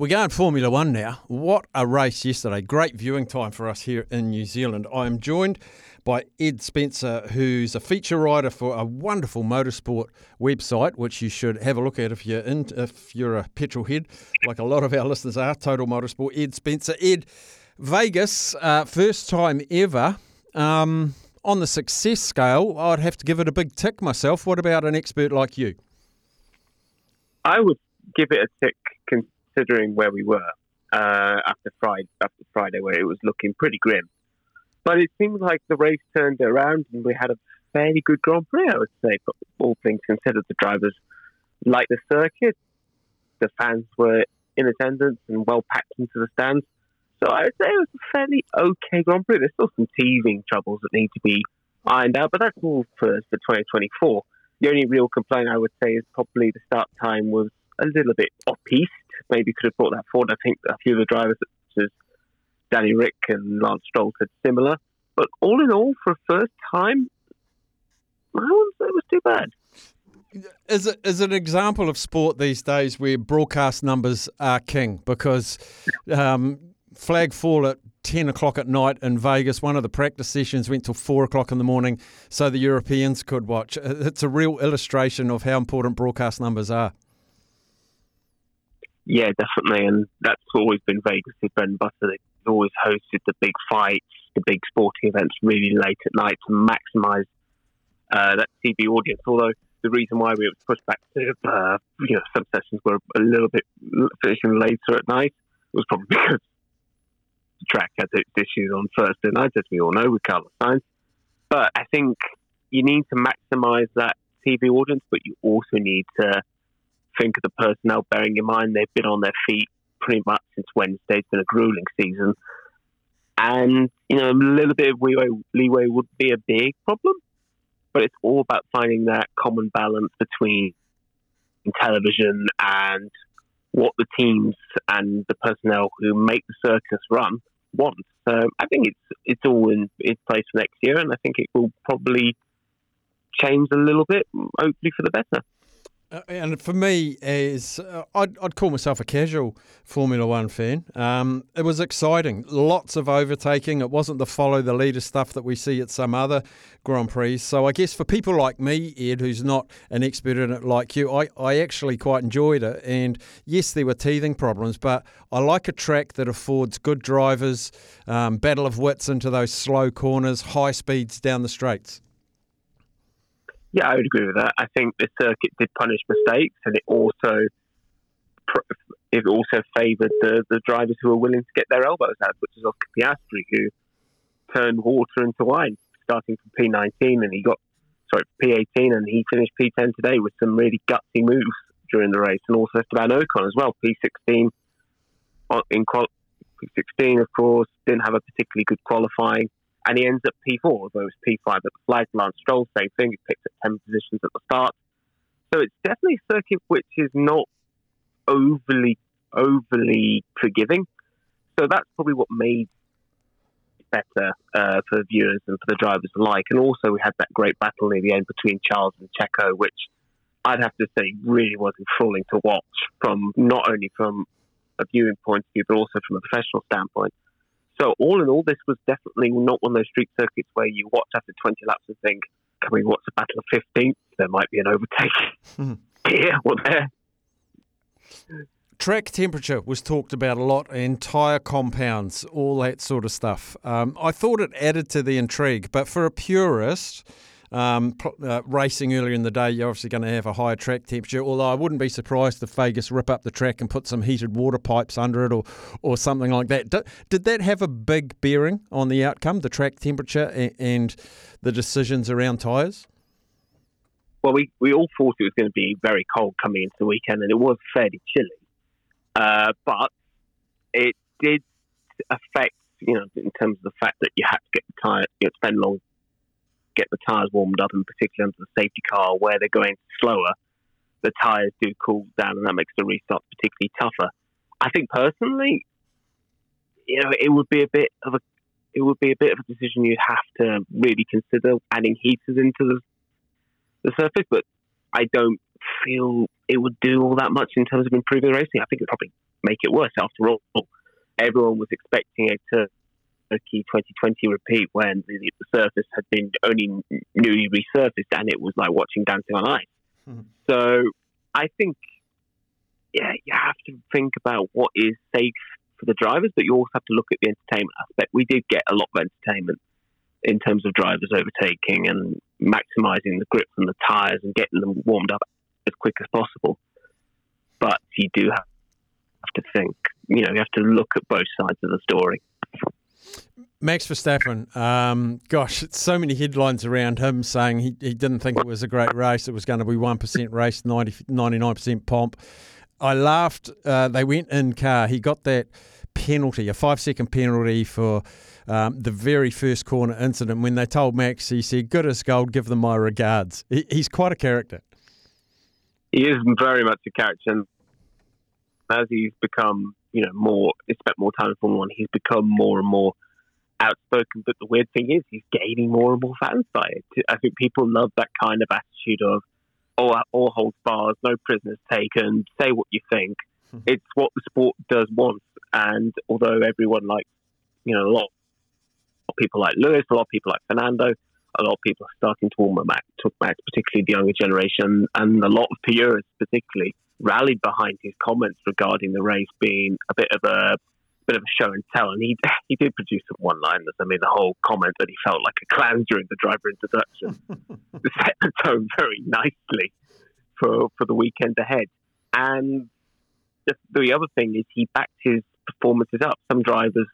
We're going Formula One now. What a race yesterday. Great viewing time for us here in New Zealand. I am joined by Ed Spencer, who's a feature writer for a wonderful motorsport website, which you should have a look at if you're in, if you're a petrol head, like a lot of our listeners are. Total Motorsport. Ed Spencer. Ed, Vegas, uh, first time ever. Um, on the success scale, I'd have to give it a big tick myself. What about an expert like you? I would give it a tick considering where we were uh, after Friday, after Friday, where it was looking pretty grim. But it seems like the race turned around, and we had a fairly good Grand Prix. I would say, but all things considered, the drivers liked the circuit. The fans were in attendance and well packed into the stands. So I would say it was a fairly okay Grand Prix. There's still some teething troubles that need to be ironed out, but that's all for, for 2024. The only real complaint I would say is probably the start time was a little bit off piste. Maybe could have brought that forward. I think a few of the drivers, such as Danny Ric and Lance Stroll, said similar. But all in all, for a first time, I wouldn't say it was too bad. Is it is an example of sport these days where broadcast numbers are king? Because um, flag fall at 10 o'clock at night in Vegas. One of the practice sessions went till 4 o'clock in the morning so the Europeans could watch. It's a real illustration of how important broadcast numbers are. Yeah, definitely. And that's always been Vegas' bread and butter. They've always hosted the big fights, the big sporting events really late at night to maximise uh, that TV audience. Although the reason why we pushed back to, uh, you know, some sessions were a little bit finishing later at night was probably because the track had its issues on Thursday night, as we all know, with Carlos Sainz. But I think you need to maximise that TV audience, but you also need to think of the personnel, bearing in mind they've been on their feet pretty much since Wednesday. It's been a grueling season. And, you know, a little bit of leeway, leeway would be a big problem, but it's all about finding that common balance between television and what the teams and the personnel who make the circus run want. So I think it's it's all in its place for next year, and I think it will probably change a little bit, hopefully for the better. Uh, and for me, is uh, I'd, I'd call myself a casual Formula One fan. Um, it was exciting, lots of overtaking. It wasn't the follow the leader stuff that we see at some other Grand Prix. So I guess for people like me, Ed, who's not an expert in it like you, I, I actually quite enjoyed it. And yes, there were teething problems, but I like a track that affords good drivers, um, battle of wits into those slow corners, high speeds down the straights. Yeah, I would agree with that. I think the circuit did punish mistakes, and it also it also favoured the, the drivers who were willing to get their elbows out, which is Oscar Piastri, who turned water into wine, starting from P19, and he got sorry P18, and he finished P10 today with some really gutsy moves during the race, and also Esteban Ocon as well, P16 uh, in qual- P16, of course, didn't have a particularly good qualifying and he ends up P4, although it was P5 at the flag. Lance Stroll, same thing, he picked up 10 positions at the start. So it's definitely a circuit which is not overly, overly forgiving. So that's probably what made it better uh, for viewers and for the drivers alike. And also, we had that great battle near the end between Charles and Checo, which I'd have to say really was enthralling to watch from not only from a viewing point of view, but also from a professional standpoint. So all in all, this was definitely not one of those street circuits where you watch after 20 laps and think, can we watch the Battle of 15th? There might be an overtake mm-hmm. here or there. Track temperature was talked about a lot, entire compounds, all that sort of stuff. Um, I thought it added to the intrigue, but for a purist, um, uh, racing earlier in the day, you're obviously going to have a higher track temperature. Although I wouldn't be surprised if Vegas rip up the track and put some heated water pipes under it or, or something like that. Did, did that have a big bearing on the outcome, the track temperature and, and the decisions around tyres? Well, we, we all thought it was going to be very cold coming into the weekend, and it was fairly chilly. Uh, but it did affect, you know, in terms of the fact that you had to get the tire, you had to spend long, get the tires warmed up, and particularly under the safety car where they're going slower, the tires do cool down, and that makes the restarts particularly tougher. I think personally, you know, it would be a bit of a it would be a bit of a decision you'd have to really consider adding heaters into the the surface, but I don't feel it would do all that much in terms of improving the racing. I think it'd probably make it worse. After all, everyone was expecting a Turkey 2020 repeat when the, the surface had been only newly resurfaced, and it was like watching dancing on ice. Mm-hmm. So I think, yeah, you have to think about what is safe for the drivers, but you also have to look at the entertainment aspect. We did get a lot of entertainment in terms of drivers overtaking and maximizing the grip on the tires and getting them warmed up as quick as possible. But you do have to think, you know, you have to look at both sides of the story. Max Verstappen, um, gosh, so many headlines around him saying he, he didn't think it was a great race. It was going to be 1% race, 90, 99% pomp. I laughed. Uh, they went in car. He got that penalty, a five second penalty for um, the very first corner incident. When they told Max, he said, Good as gold, give them my regards. He, he's quite a character. He is very much a character. And as he's become, you know, more, spent more time in Formula One, he's become more and more outspoken. But the weird thing is, he's gaining more and more fans by it. I think people love that kind of attitude of, all, all holds bars, no prisoners taken, say what you think. Hmm. It's what the sport does want. And although everyone likes, you know, a lot of people like Lewis, a lot of people like Fernando, a lot of people are starting to warm Max, to Max, particularly the younger generation, and a lot of purists particularly rallied behind his comments regarding the race being a bit of a bit of a show and tell. And he he did produce some one liners. I mean, the whole comment that he felt like a clown during the driver introduction set the tone very nicely for for the weekend ahead. And the, the other thing is he backed his performances up. Some drivers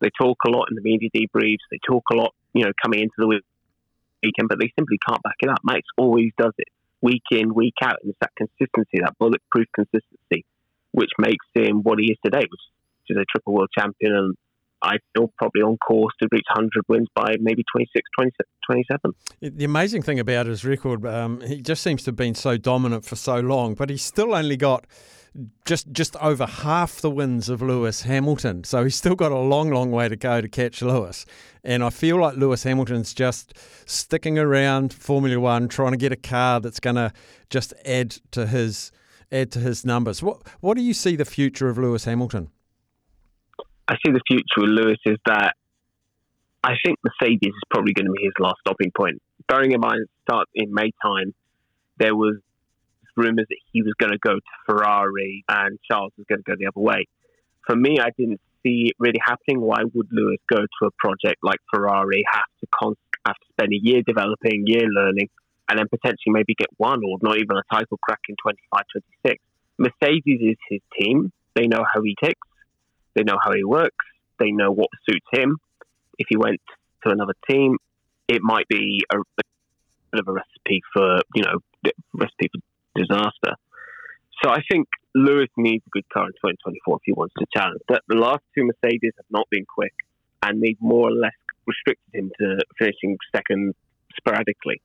they talk a lot in the media debriefs. They talk a lot, you know, coming into the weekend, but they simply can't back it up. Max always does it week in, week out. And it's that consistency, that bulletproof consistency, which makes him what he is today, which is a triple world champion. And I feel probably on course to reach 100 wins by maybe 26, 27. The amazing thing about his record, um, he just seems to have been so dominant for so long, but he's still only got just just over half the wins of Lewis Hamilton. So he's still got a long, long way to go to catch Lewis. And I feel like Lewis Hamilton's just sticking around Formula One, trying to get a car that's going to just add to his add to his numbers. What what do you see the future of Lewis Hamilton? I see the future with Lewis is that I think Mercedes is probably going to be his last stopping point. Bearing in mind, start in May time, there was rumours that he was going to go to Ferrari and Charles was going to go the other way. For me, I didn't see it really happening. Why would Lewis go to a project like Ferrari, have to con- have to spend a year developing, year learning, and then potentially maybe get one or not even a title crack in 25, 26? Mercedes is his team. They know how he ticks. They know how he works. They know what suits him. If he went to another team, it might be a, bit of a recipe for you know recipe for disaster. So I think Lewis needs a good car in 2024 if he wants to challenge. The last two Mercedes have not been quick, and they've more or less restricted him to finishing second sporadically.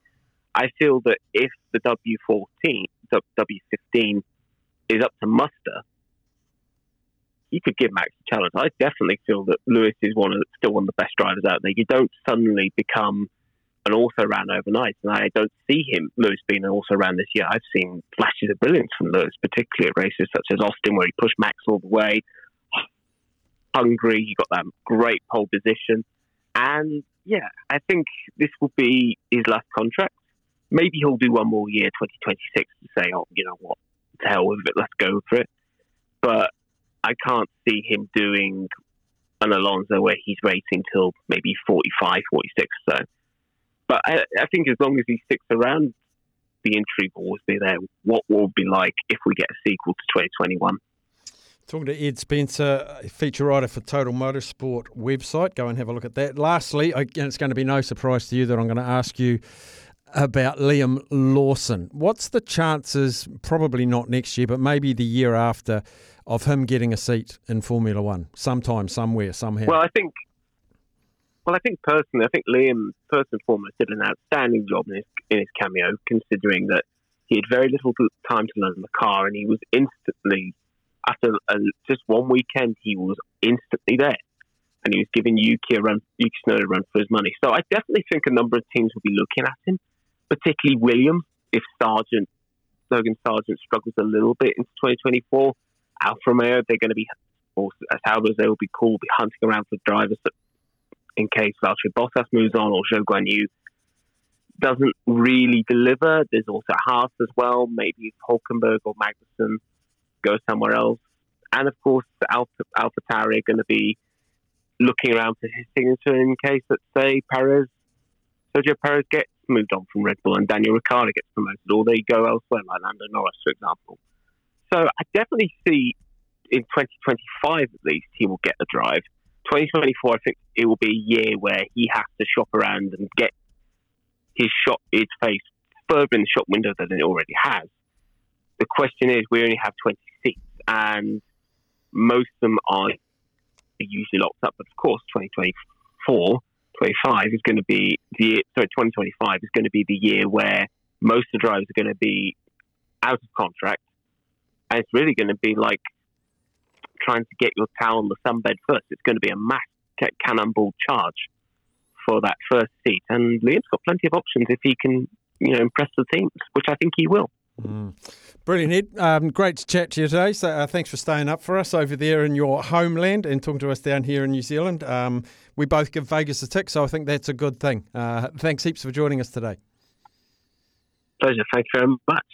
I feel that if the W14, W15 is up to muster, he could give Max a challenge. I definitely feel that Lewis is one of still one of the best drivers out there. You don't suddenly become an also ran overnight. And I don't see him, Lewis, being an also ran this year. I've seen flashes of brilliance from Lewis, particularly at races such as Austin, where he pushed Max all the way. Hungary, he got that great pole position. And yeah, I think this will be his last contract. Maybe he'll do one more year, 2026, to say, oh, you know what, to hell with it, let's go for it. But I can't see him doing an Alonso where he's racing till maybe 45, 46 so. But I, I think as long as he sticks around, the intrigue will always be there. What will be like if we get a sequel to 2021? Talking to Ed Spencer, feature writer for Total Motorsport website. Go and have a look at that. Lastly, again, it's going to be no surprise to you that I'm going to ask you about Liam Lawson. What's the chances, probably not next year, but maybe the year after, of him getting a seat in Formula One sometime, somewhere, somehow? Well, I think. Well, I think personally, I think Liam, first and foremost, did an outstanding job in his, in his cameo, considering that he had very little time to learn the car, and he was instantly, after a, just one weekend, he was instantly there, and he was giving Yuki a run, Yuki Tsunoda a run for his money. So I definitely think a number of teams will be looking at him, particularly Williams, if Sargent, Logan Sargent struggles a little bit into 2024. Alfa Romeo, they're going to be, or as Albers, they will be cool, be hunting around for drivers in case Valtteri Bottas moves on or Zhou Guan Yu doesn't really deliver. There's also Haas as well. Maybe Hulkenberg or Magnussen go somewhere else. And of course, Alpha, Alpha are going to be looking around for his signature in case, let's say, Perez, Sergio Perez gets moved on from Red Bull and Daniel Ricciardo gets promoted, or they go elsewhere, like Lando Norris, for example. So I definitely see in 2025 at least he will get the drive. 2024, I think it will be a year where he has to shop around and get his shot, his face further in the shop window than it already has. The question is, we only have 26, and most of them are usually locked up. But of course, 2024, 25 is going to be the sorry, 2025 is going to be the year where most of the drivers are going to be out of contract, and it's really going to be like trying to get your towel on the sunbed first. It's going to be a mass cannonball charge for that first seat. And Liam's got plenty of options if he can, you know, impress the teams, which I think he will. Mm. Brilliant, Ed. Um, great to chat to you today. So uh, thanks for staying up for us over there in your homeland and talking to us down here in New Zealand. Um, we both give Vegas a tick, so I think that's a good thing. Uh, thanks heaps for joining us today. Pleasure. Thank you very much.